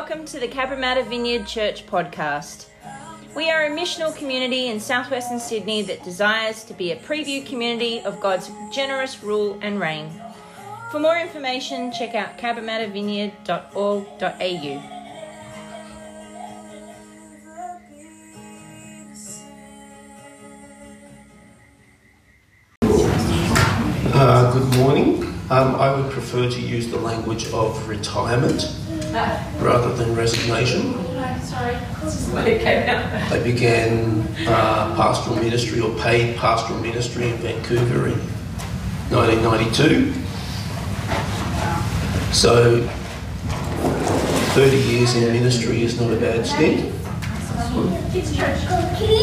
welcome to the Cabramatta Vineyard Church podcast. We are a missional community in southwestern Sydney that desires to be a preview community of God's generous rule and reign. For more information, check out cabramattavineyard.org.au. Uh, good morning. Um, I would prefer to use the language of retirement rather than resignation. Sorry, I began uh, pastoral ministry or paid pastoral ministry in Vancouver in 1992. So 30 years in ministry is not a bad stint.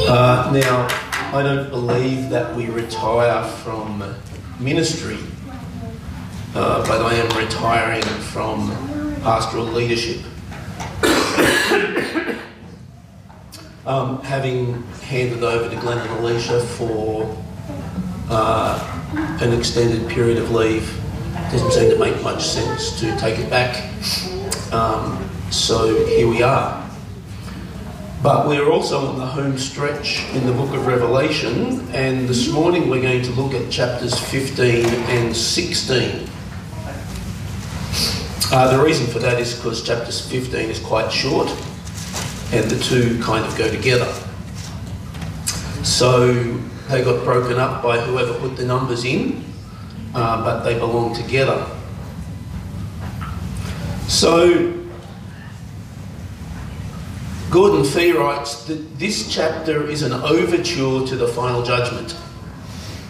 Uh, now, I don't believe that we retire from ministry, uh, but I am retiring from pastoral leadership. um, having handed over to Glenn and Alicia for uh, an extended period of leave, doesn't seem to make much sense to take it back. Um, so here we are. But we're also on the home stretch in the book of Revelation, and this morning we're going to look at chapters 15 and 16. Uh, the reason for that is because chapters 15 is quite short, and the two kind of go together. So they got broken up by whoever put the numbers in, uh, but they belong together. So Gordon Fee writes that this chapter is an overture to the final judgment,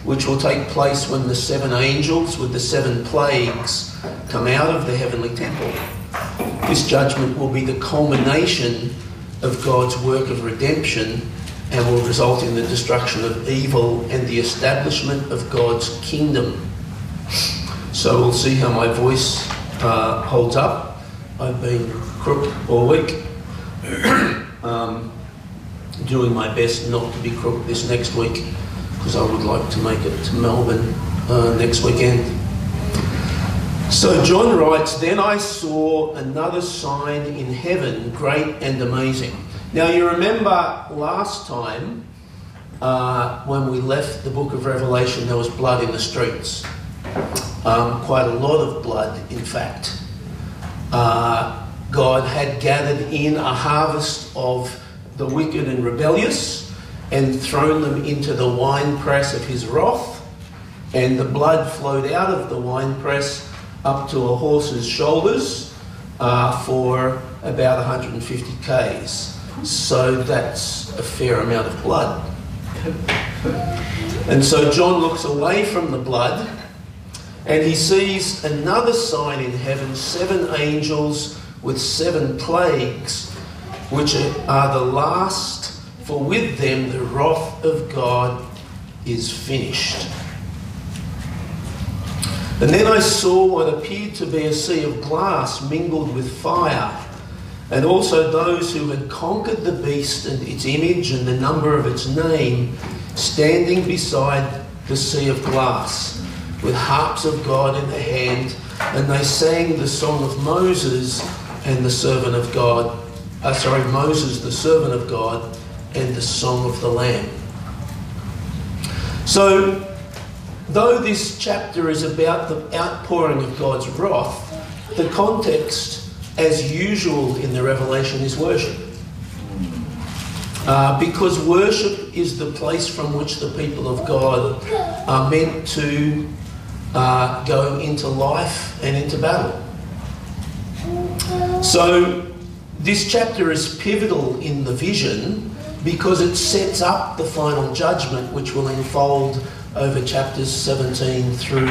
which will take place when the seven angels with the seven plagues come out of the heavenly temple. This judgment will be the culmination of God's work of redemption and will result in the destruction of evil and the establishment of God's kingdom. So we'll see how my voice uh, holds up. I've been crook all week. um, doing my best not to be crook this next week because I would like to make it to Melbourne uh, next weekend. So John writes, Then I saw another sign in heaven, great and amazing. Now you remember last time uh, when we left the book of Revelation, there was blood in the streets. Um, quite a lot of blood, in fact. Uh, God had gathered in a harvest of the wicked and rebellious and thrown them into the winepress of his wrath, and the blood flowed out of the winepress up to a horse's shoulders uh, for about 150 k's. So that's a fair amount of blood. And so John looks away from the blood and he sees another sign in heaven seven angels with seven plagues, which are the last, for with them the wrath of God is finished. And then I saw what appeared to be a sea of glass mingled with fire, and also those who had conquered the beast and its image and the number of its name, standing beside the sea of glass, with harps of God in their hand, and they sang the song of Moses and the servant of God, uh, sorry, Moses, the servant of God, and the song of the Lamb. So, though this chapter is about the outpouring of God's wrath, the context, as usual in the Revelation, is worship. Uh, because worship is the place from which the people of God are meant to uh, go into life and into battle. So, this chapter is pivotal in the vision because it sets up the final judgment, which will unfold over chapters 17 through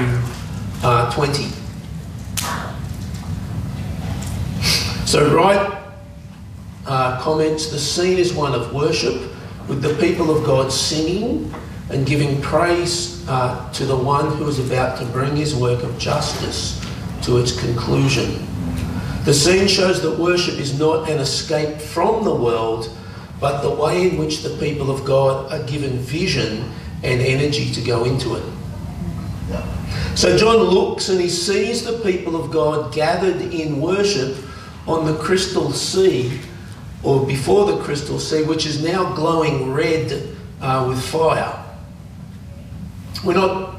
uh, 20. So, Wright uh, comments the scene is one of worship, with the people of God singing and giving praise uh, to the one who is about to bring his work of justice to its conclusion. The scene shows that worship is not an escape from the world, but the way in which the people of God are given vision and energy to go into it. So John looks and he sees the people of God gathered in worship, on the crystal sea, or before the crystal sea, which is now glowing red uh, with fire. We're not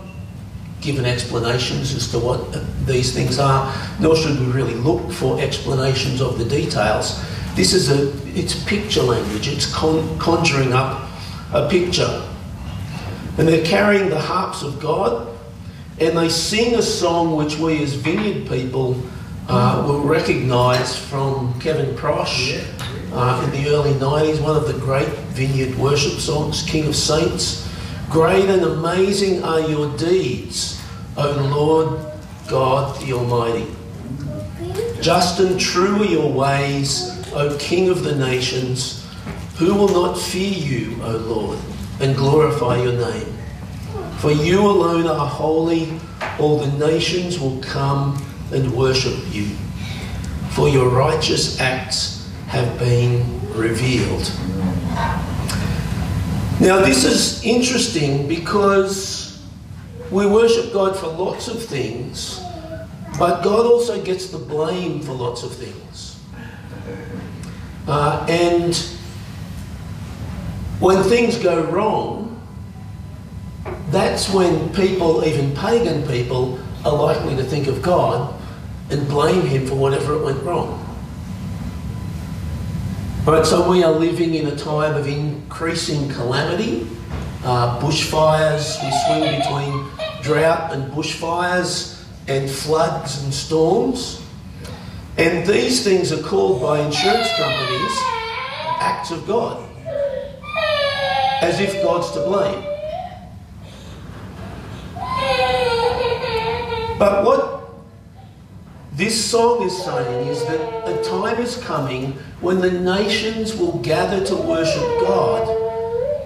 given explanations as to what these things are, nor should we really look for explanations of the details. This is a it's picture language. It's con- conjuring up a picture, and they're carrying the harps of God, and they sing a song which we as vineyard people uh, will recognise from Kevin Prosch uh, in the early 90s, one of the great vineyard worship songs, King of Saints. Great and amazing are your deeds, O Lord God the Almighty. Just and true are your ways, O King of the nations. Who will not fear you, O Lord, and glorify your name? For you alone are holy, all the nations will come and worship you. For your righteous acts have been revealed. Now, this is interesting because we worship God for lots of things, but God also gets the blame for lots of things. Uh, and when things go wrong, that's when people, even pagan people, are likely to think of God and blame Him for whatever it went wrong. Right, so we are living in a time of increasing calamity, uh, bushfires. We swing between drought and bushfires and floods and storms. And these things are called by insurance companies acts of God, as if God's to blame. But what this song is saying is that a time is coming when the nations will gather to worship God.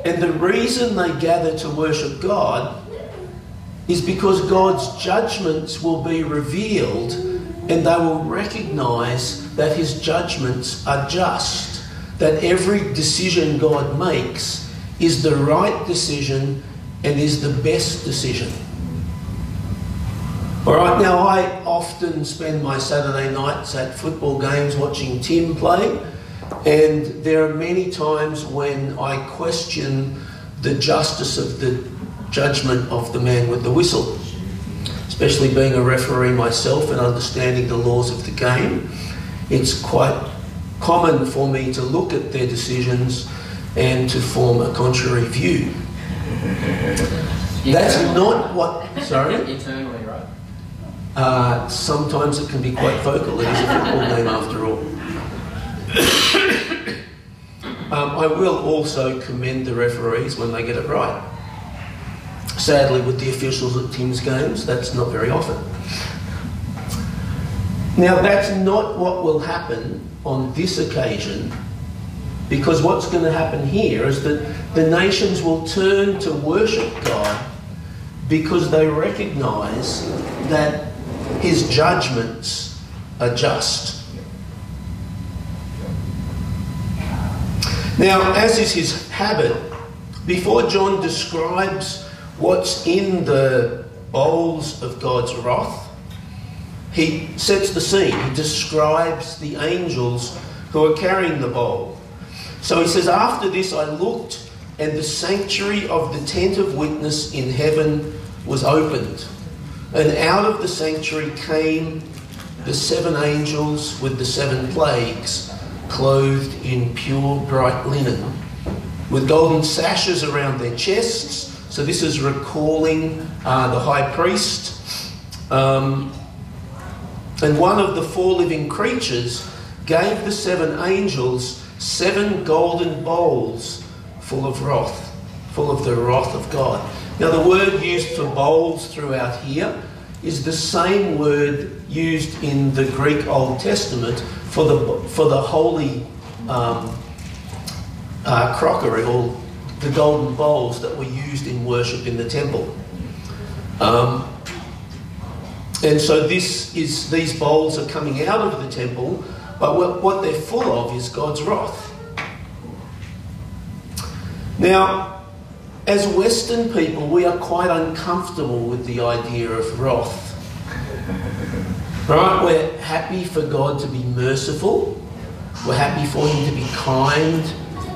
And the reason they gather to worship God is because God's judgments will be revealed and they will recognize that his judgments are just, that every decision God makes is the right decision and is the best decision. All right, now I often spend my Saturday nights at football games watching Tim play, and there are many times when I question the justice of the judgment of the man with the whistle, especially being a referee myself and understanding the laws of the game. It's quite common for me to look at their decisions and to form a contrary view. That's not what. Sorry? Eternally, right? Uh, sometimes it can be quite vocal. It is a football game after all. um, I will also commend the referees when they get it right. Sadly, with the officials at Tim's games, that's not very often. Now, that's not what will happen on this occasion, because what's going to happen here is that the nations will turn to worship God because they recognise that his judgments are just. Now, as is his habit, before John describes what's in the bowls of God's wrath, he sets the scene. He describes the angels who are carrying the bowl. So he says, After this I looked, and the sanctuary of the tent of witness in heaven was opened. And out of the sanctuary came the seven angels with the seven plagues, clothed in pure bright linen, with golden sashes around their chests. So this is recalling uh, the high priest. Um, and one of the four living creatures gave the seven angels seven golden bowls full of wrath, full of the wrath of God. Now, the word used for bowls throughout here is the same word used in the Greek Old Testament for the, for the holy um, uh, crockery or the golden bowls that were used in worship in the temple. Um, and so this is these bowls are coming out of the temple, but what, they're full of is God's wrath. Now, as Western people, we are quite uncomfortable with the idea of wrath. Right? We're happy for God to be merciful. We're happy for Him to be kind.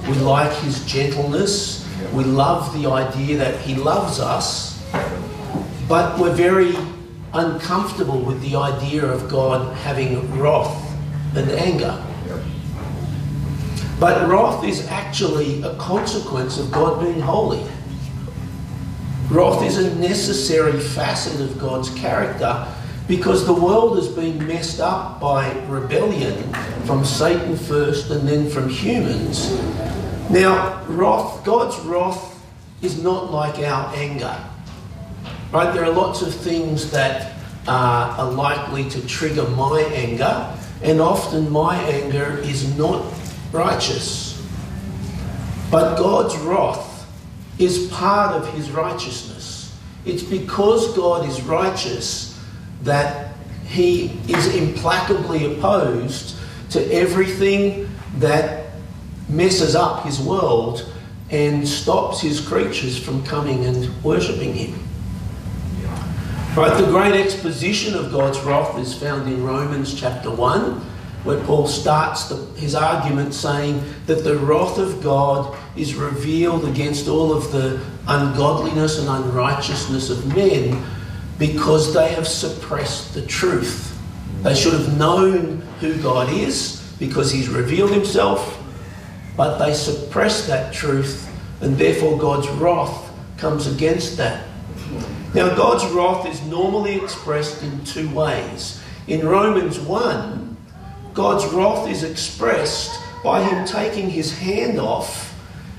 We like His gentleness. We love the idea that He loves us. But we're very uncomfortable with the idea of God having wrath and anger. But wrath is actually a consequence of God being holy. Wrath is a necessary facet of God's character because the world has been messed up by rebellion from Satan first and then from humans. Now, wrath, God's wrath is not like our anger. Right? There are lots of things that uh, are likely to trigger my anger, and often my anger is not righteous. But God's wrath is part of his righteousness. It's because God is righteous that he is implacably opposed to everything that messes up his world and stops his creatures from coming and worshipping him. Right, the great exposition of God's wrath is found in Romans chapter 1, where Paul starts the, his argument saying that the wrath of God is revealed against all of the ungodliness and unrighteousness of men because they have suppressed the truth. They should have known who God is because he's revealed himself, but they suppress that truth, and therefore God's wrath comes against that. Now, God's wrath is normally expressed in two ways. In Romans 1, God's wrath is expressed by Him taking His hand off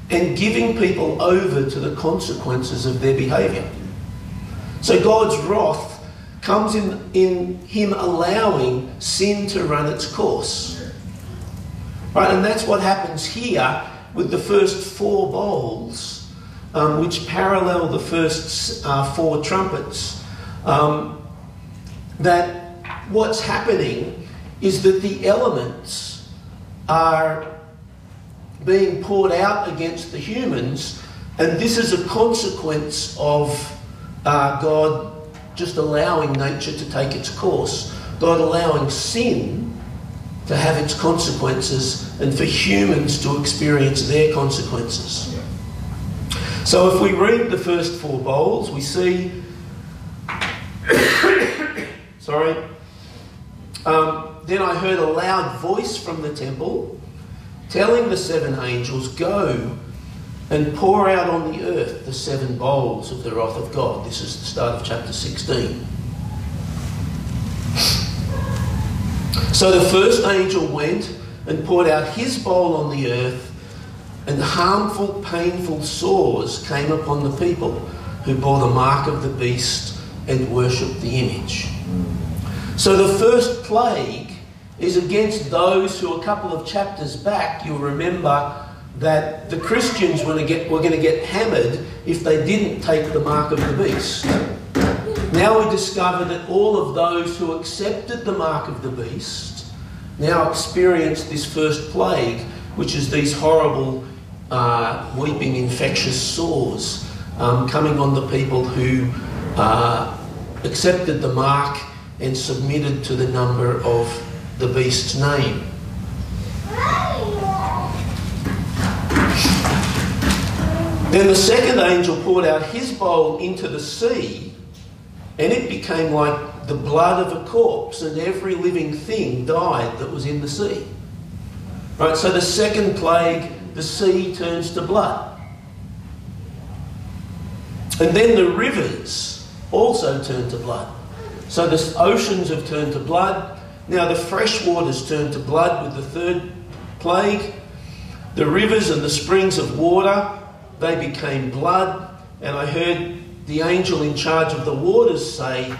and giving people over to the consequences of their behaviour. So, God's wrath comes in, in Him allowing sin to run its course. Right, and that's what happens here with the first four bowls um, which parallel the first uh, four trumpets, um, that what's happening is that the elements are being poured out against the humans, and this is a consequence of uh, God just allowing nature to take its course, God allowing sin to have its consequences, and for humans to experience their consequences. So if we read the first four bowls, we see, sorry, um, then I heard a loud voice from the temple telling the seven angels, Go and pour out on the earth the seven bowls of the wrath of God. This is the start of chapter 16. So the first angel went and poured out his bowl on the earth and harmful, painful sores came upon the people who bore the mark of the beast and worshipped the image. So the first plague is against those who, a couple of chapters back, you'll remember that the Christians were going to get, were going to get hammered if they didn't take the mark of the beast. Now we discover that all of those who accepted the mark of the beast now experience this first plague, which is these horrible uh, weeping infectious sores um, coming on the people who uh, accepted the mark and submitted to the number of the beast's name. Then the second angel poured out his bowl into the sea, and it became like the blood of a corpse, and every living thing died that was in the sea. Right, so the second plague the sea turns to blood. And then the rivers also turn to blood. So the oceans have turned to blood. Now the fresh waters turn to blood with the third plague. The rivers and the springs of water, they became blood. And I heard the angel in charge of the waters say,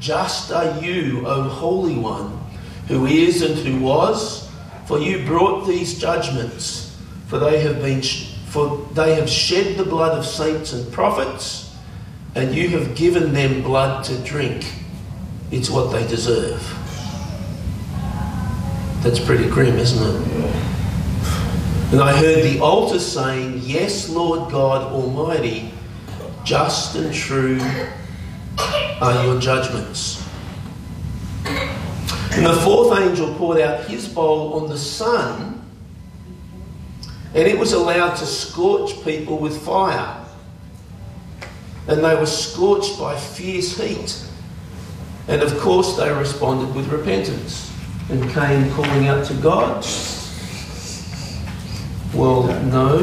Just are you, O Holy One, who is and who was, for you brought these judgments for they have been for they have shed the blood of saints and prophets, and you have given them blood to drink. It's what they deserve. That's pretty grim, isn't it? And I heard the altar saying, Yes, Lord God Almighty, just and true are your judgments. And the fourth angel poured out his bowl on the sun, and it was allowed to scorch people with fire. And they were scorched by fierce heat. And of course, they responded with repentance and came calling out to God. Well, no.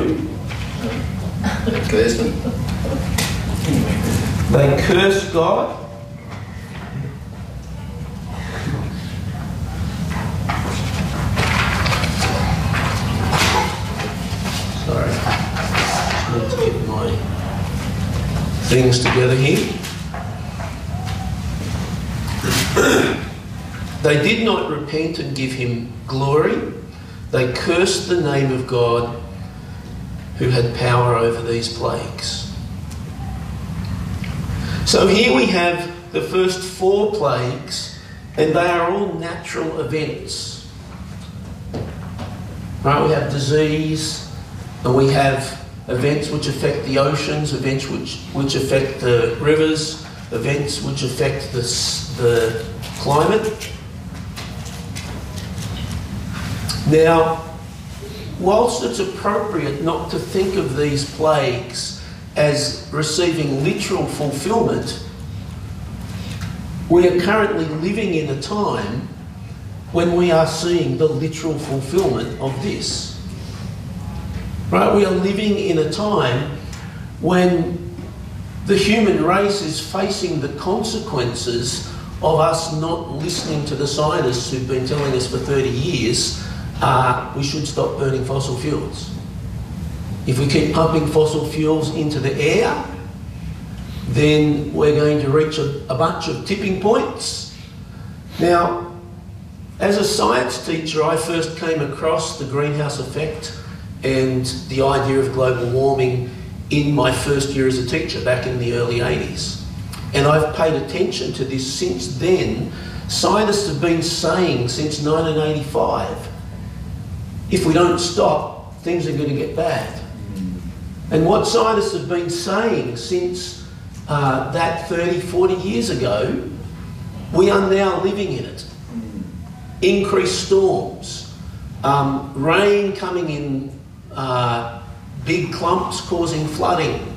They cursed God. Sorry. Just need to get my things together here. they did not repent and give him glory. They cursed the name of God who had power over these plagues. So here we have the first four plagues, and they are all natural events. Right? We have disease, and we have events which affect the oceans, events which, which affect the rivers, events which affect the, the climate. Now, whilst it's appropriate not to think of these plagues as receiving literal fulfillment, we are currently living in a time when we are seeing the literal fulfillment of this. Right? We are living in a time when the human race is facing the consequences of us not listening to the scientists who've been telling us for 30 years uh, we should stop burning fossil fuels. If we keep pumping fossil fuels into the air, then we're going to reach a, a bunch of tipping points. Now, as a science teacher, I first came across the greenhouse effect and the idea of global warming in my first year as a teacher back in the early 80s. And I've paid attention to this since then. Scientists have been saying since 1985 if we don't stop, things are going to get bad. And what scientists have been saying since uh, that 30, 40 years ago, we are now living in it. Increased storms, um, rain coming in uh, big clumps causing flooding,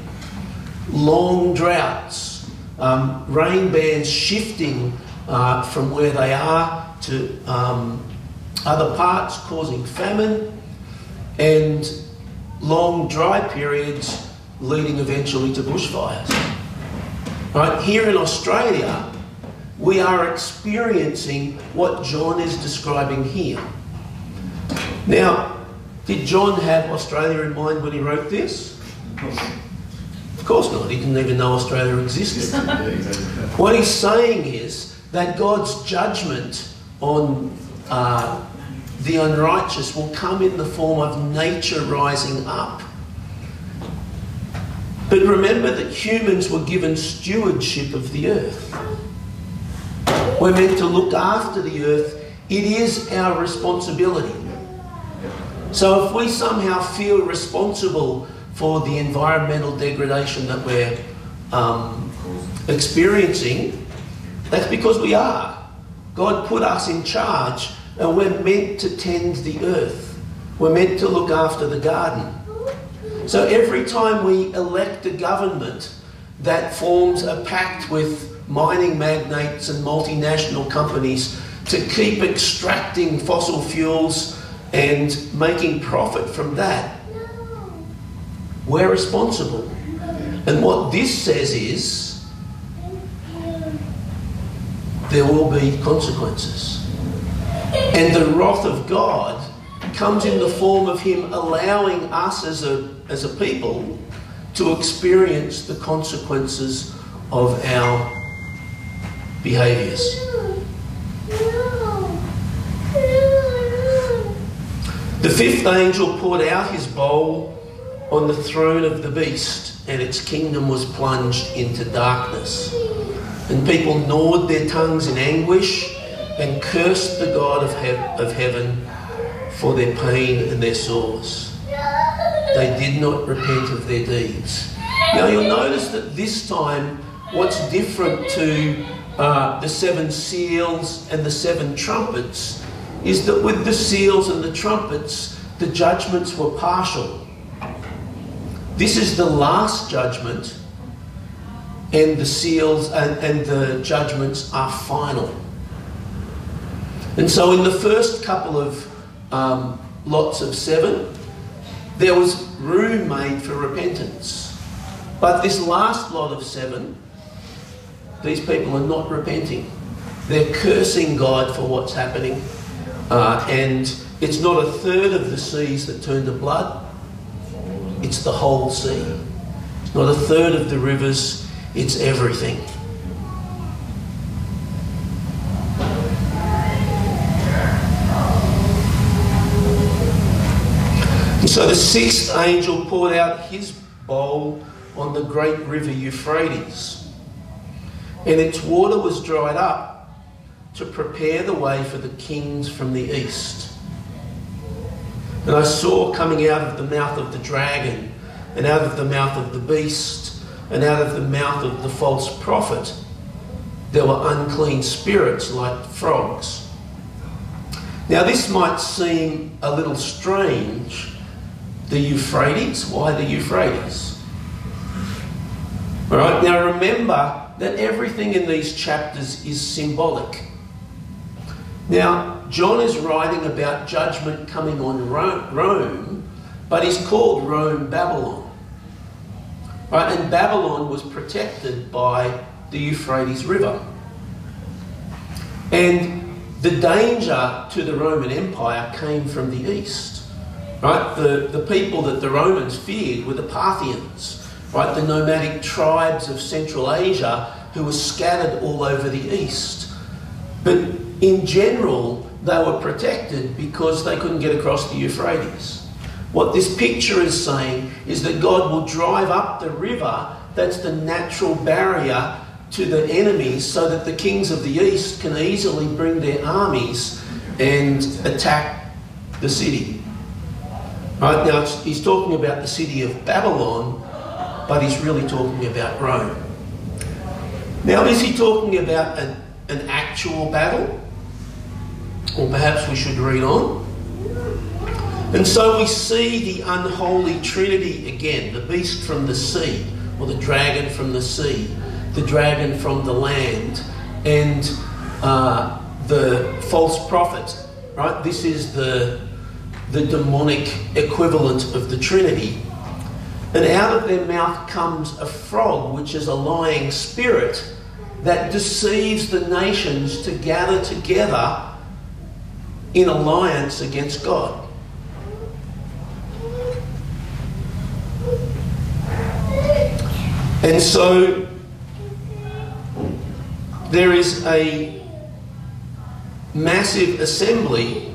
long droughts, um, rain bands shifting uh, from where they are to um, other parts causing famine, and long dry periods leading eventually to bushfires. Right, here in Australia, we are experiencing what John is describing here. Now, did John have Australia in mind when he wrote this? Of course not. He didn't even know Australia existed. what he's saying is that God's judgment on uh, the unrighteous will come in the form of nature rising up. But remember that humans were given stewardship of the earth. We're meant to look after the earth. It is our responsibility. So if we somehow feel responsible for the environmental degradation that we're um, experiencing, that's because we are. God put us in charge and we're meant to tend the earth. We're meant to look after the garden. So every time we elect a government that forms a pact with mining magnates and multinational companies to keep extracting fossil fuels and making profit from that, we're responsible. And what this says is there will be consequences. And the wrath of God comes in the form of Him allowing us as a, as a people to experience the consequences of our behaviours. The fifth angel poured out his bowl on the throne of the beast, and its kingdom was plunged into darkness. And people gnawed their tongues in anguish and cursed the God of, he- of heaven for their pain and their sores. They did not repent of their deeds. Now you'll notice that this time, what's different to uh, the seven seals and the seven trumpets is that with the seals and the trumpets, the judgments were partial. This is the last judgment, and the seals and, and the judgments are final. And so, in the first couple of um, lots of seven, there was room made for repentance. But this last lot of seven, these people are not repenting. They're cursing God for what's happening. Uh, and it's not a third of the seas that turn to blood, it's the whole sea. It's not a third of the rivers, it's everything. And so the sixth angel poured out his bowl on the great river Euphrates, and its water was dried up to prepare the way for the kings from the east. And I saw coming out of the mouth of the dragon, and out of the mouth of the beast, and out of the mouth of the false prophet, there were unclean spirits like frogs. Now, this might seem a little strange the Euphrates. Why the Euphrates? All right, now remember that everything in these chapters is symbolic. Now, John is writing about judgment coming on Rome, but he's called Rome Babylon. Right, and Babylon was protected by the Euphrates River. And the danger to the Roman Empire came from the east. Right? The, the people that the Romans feared were the Parthians, right? The nomadic tribes of Central Asia who were scattered all over the east. But in general, they were protected because they couldn't get across the Euphrates. What this picture is saying is that God will drive up the river that's the natural barrier to the enemies so that the kings of the east can easily bring their armies and attack the city. Right now, he's talking about the city of Babylon, but he's really talking about Rome. Now, is he talking about an, an actual battle? Or perhaps we should read on. And so we see the unholy trinity again the beast from the sea, or the dragon from the sea, the dragon from the land, and uh, the false prophet. Right? This is the the demonic equivalent of the Trinity. And out of their mouth comes a frog, which is a lying spirit that deceives the nations to gather together in alliance against God. And so there is a massive assembly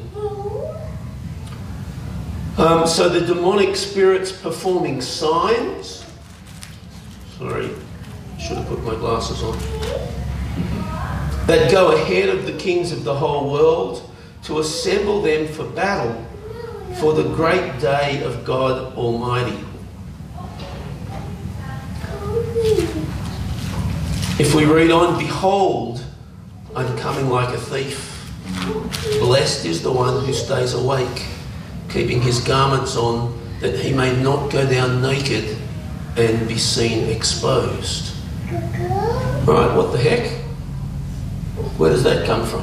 um, so the demonic spirits performing signs. Sorry, should have put my glasses on. That go ahead of the kings of the whole world to assemble them for battle for the great day of God Almighty. If we read on, behold, I'm coming like a thief. Blessed is the one who stays awake keeping his garments on, that he may not go down naked and be seen exposed. Right, what the heck? Where does that come from?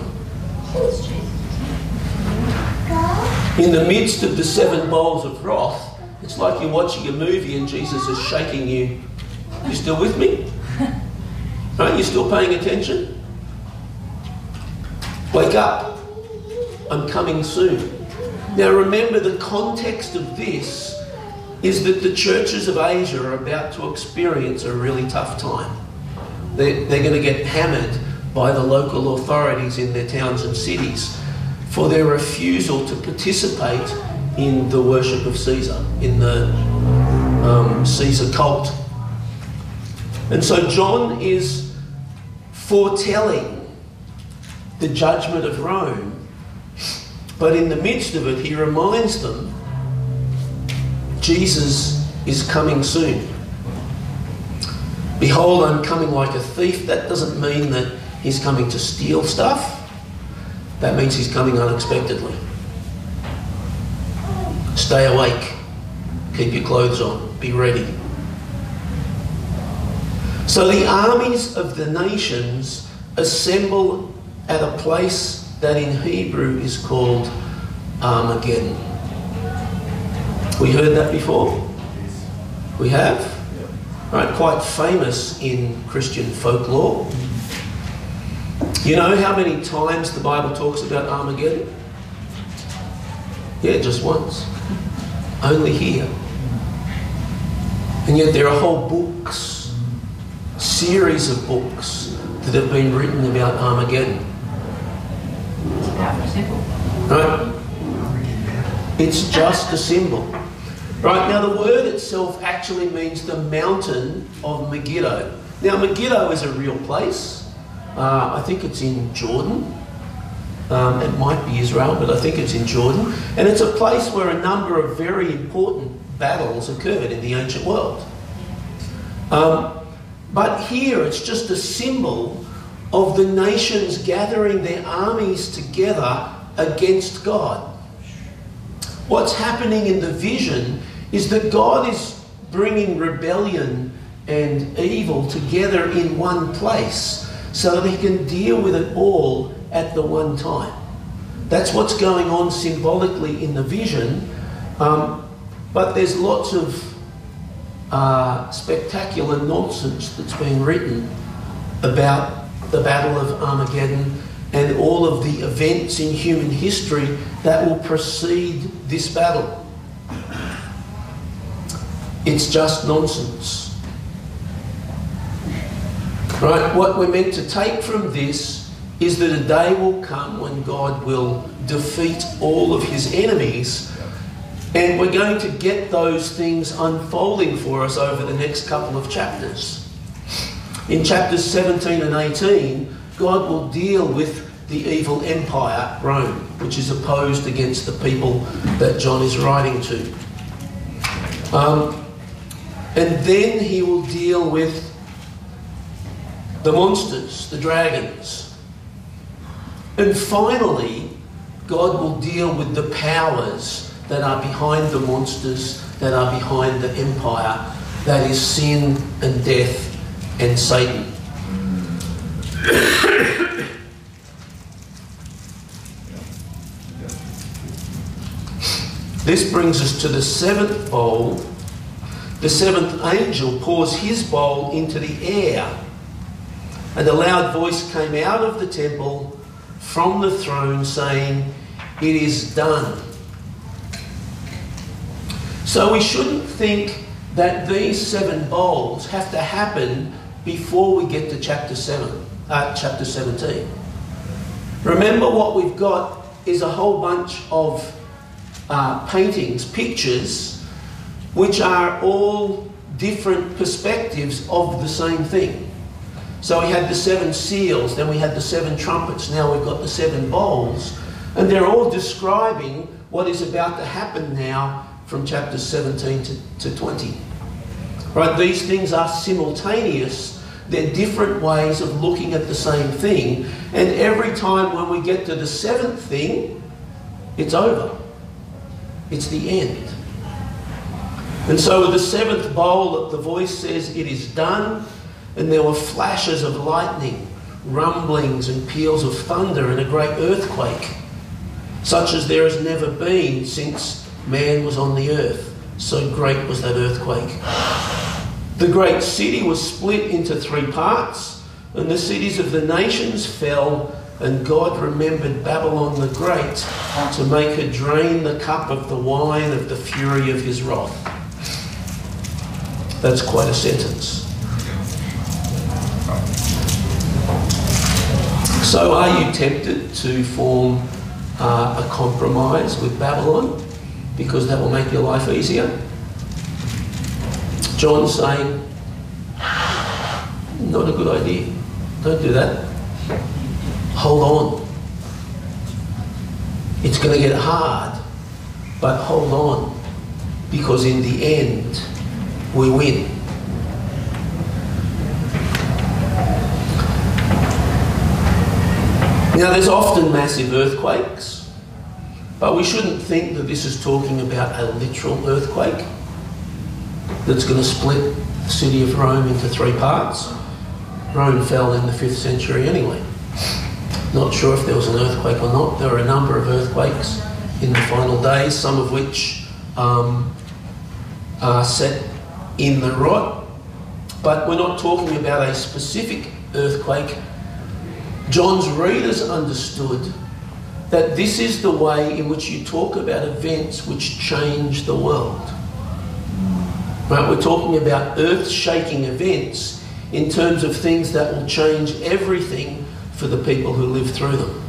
In the midst of the seven bowls of wrath, it's like you're watching a movie and Jesus is shaking you. You still with me? Aren't you still paying attention? Wake up. I'm coming soon. Now remember, the context of this is that the churches of Asia are about to experience a really tough time. They're, they're going to get hammered by the local authorities in their towns and cities for their refusal to participate in the worship of Caesar, in the um, Caesar cult. And so John is foretelling the judgment of Rome but in the midst of it, he reminds them Jesus is coming soon. Behold, I'm coming like a thief. That doesn't mean that he's coming to steal stuff, that means he's coming unexpectedly. Stay awake. Keep your clothes on. Be ready. So the armies of the nations assemble at a place that in Hebrew is called Armageddon. We heard that before? We have? Right, quite famous in Christian folklore. You know how many times the Bible talks about Armageddon? Yeah, just once. Only here. And yet there are whole books, series of books that have been written about Armageddon. Right? It's just a symbol. Right, now the word itself actually means the mountain of Megiddo. Now, Megiddo is a real place. Uh, I think it's in Jordan. Um, it might be Israel, but I think it's in Jordan. And it's a place where a number of very important battles occurred in the ancient world. Um, but here it's just a symbol of the nations gathering their armies together against God. What's happening in the vision is that God is bringing rebellion and evil together in one place so that he can deal with it all at the one time. That's what's going on symbolically in the vision. Um, but there's lots of uh, spectacular nonsense that's being written about the Battle of Armageddon and all of the events in human history that will precede this battle. It's just nonsense. Right? What we're meant to take from this is that a day will come when God will defeat all of his enemies. And we're going to get those things unfolding for us over the next couple of chapters. In chapters 17 and 18, God will deal with the evil empire, Rome, which is opposed against the people that John is writing to. Um, and then he will deal with the monsters, the dragons. And finally, God will deal with the powers that are behind the monsters, that are behind the empire, that is sin and death and Satan. This brings us to the seventh bowl. The seventh angel pours his bowl into the air, and a loud voice came out of the temple from the throne saying, It is done. So we shouldn't think that these seven bowls have to happen before we get to chapter 7, uh, chapter 17. Remember what we've got is a whole bunch of uh, paintings, pictures, which are all different perspectives of the same thing. So we had the seven seals, then we had the seven trumpets, now we've got the seven bowls, and they're all describing what is about to happen now from chapters 17 to, to 20. Right, these things are simultaneous. They're different ways of looking at the same thing. And every time when we get to the seventh thing, it's over. It's the end. And so with the seventh bowl, the voice says, It is done. And there were flashes of lightning, rumblings and peals of thunder, and a great earthquake, such as there has never been since man was on the earth. So great was that earthquake. The great city was split into three parts, and the cities of the nations fell and God remembered Babylon the Great to make her drain the cup of the wine of the fury of his wrath. That's quite a sentence. So, are you tempted to form uh, a compromise with Babylon because that will make your life easier? John's saying, not a good idea. Don't do that hold on. It's going to get hard, but hold on because in the end, we win. Now, there's often massive earthquakes, but we shouldn't think that this is talking about a literal earthquake that's going to split the city of Rome into three parts. Rome fell in the 5th century anyway. Not sure if there was an earthquake or not. There were a number of earthquakes in the final days, some of which um, are set in the right. But we're not talking about a specific earthquake. John's readers understood that this is the way in which you talk about events which change the world. Right? We're talking about earth shaking events in terms of things that will change everything for the people who live through them.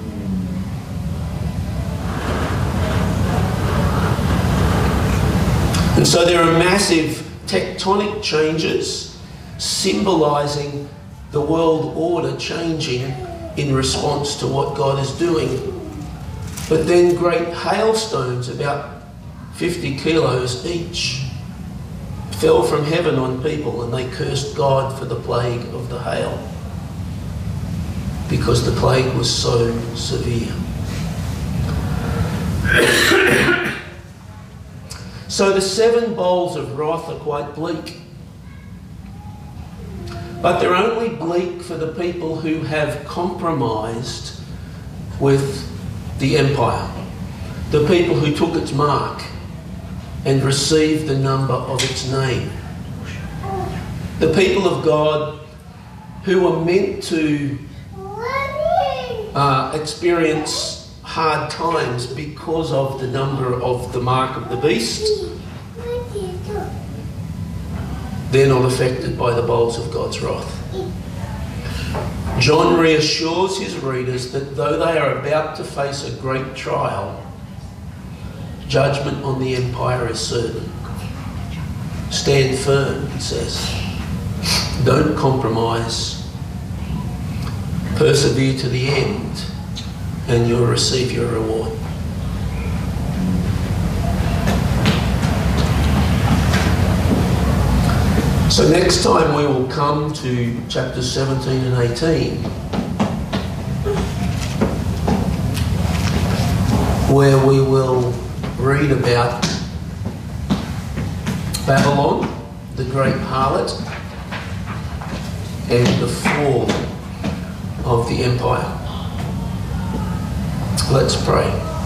And so there are massive tectonic changes symbolizing the world order changing in response to what God is doing. But then great hailstones, about 50 kilos each, fell from heaven on people and they cursed God for the plague of the hail because the plague was so severe. so the seven bowls of wrath are quite bleak. But they're only bleak for the people who have compromised with the empire, the people who took its mark and received the number of its name. The people of God who are meant to uh, experience hard times because of the number of the mark of the beast, they're not affected by the bowls of God's wrath. John reassures his readers that though they are about to face a great trial, judgment on the empire is certain. Stand firm, he says. Don't compromise. Persevere to the end, and you'll receive your reward. So, next time we will come to chapters 17 and 18, where we will read about Babylon, the great harlot, and the fall of the empire. Let's pray.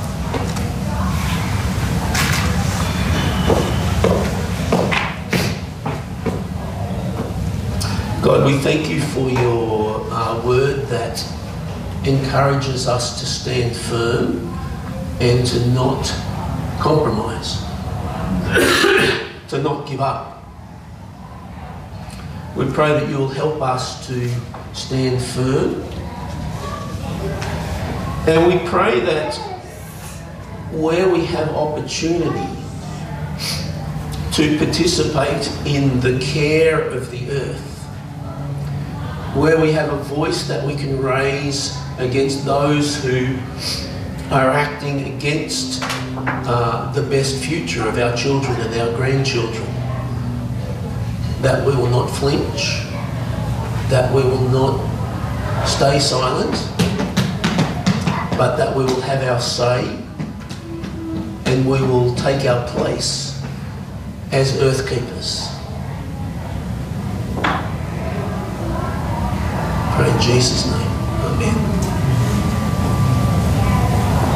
God, we thank you for your uh, word that encourages us to stand firm and to not compromise, to not give up. We pray that you'll help us to stand firm. And we pray that where we have opportunity to participate in the care of the earth, where we have a voice that we can raise against those who are acting against uh, the best future of our children and our grandchildren. That we will not flinch, that we will not stay silent, but that we will have our say and we will take our place as earth keepers. Pray in Jesus' name.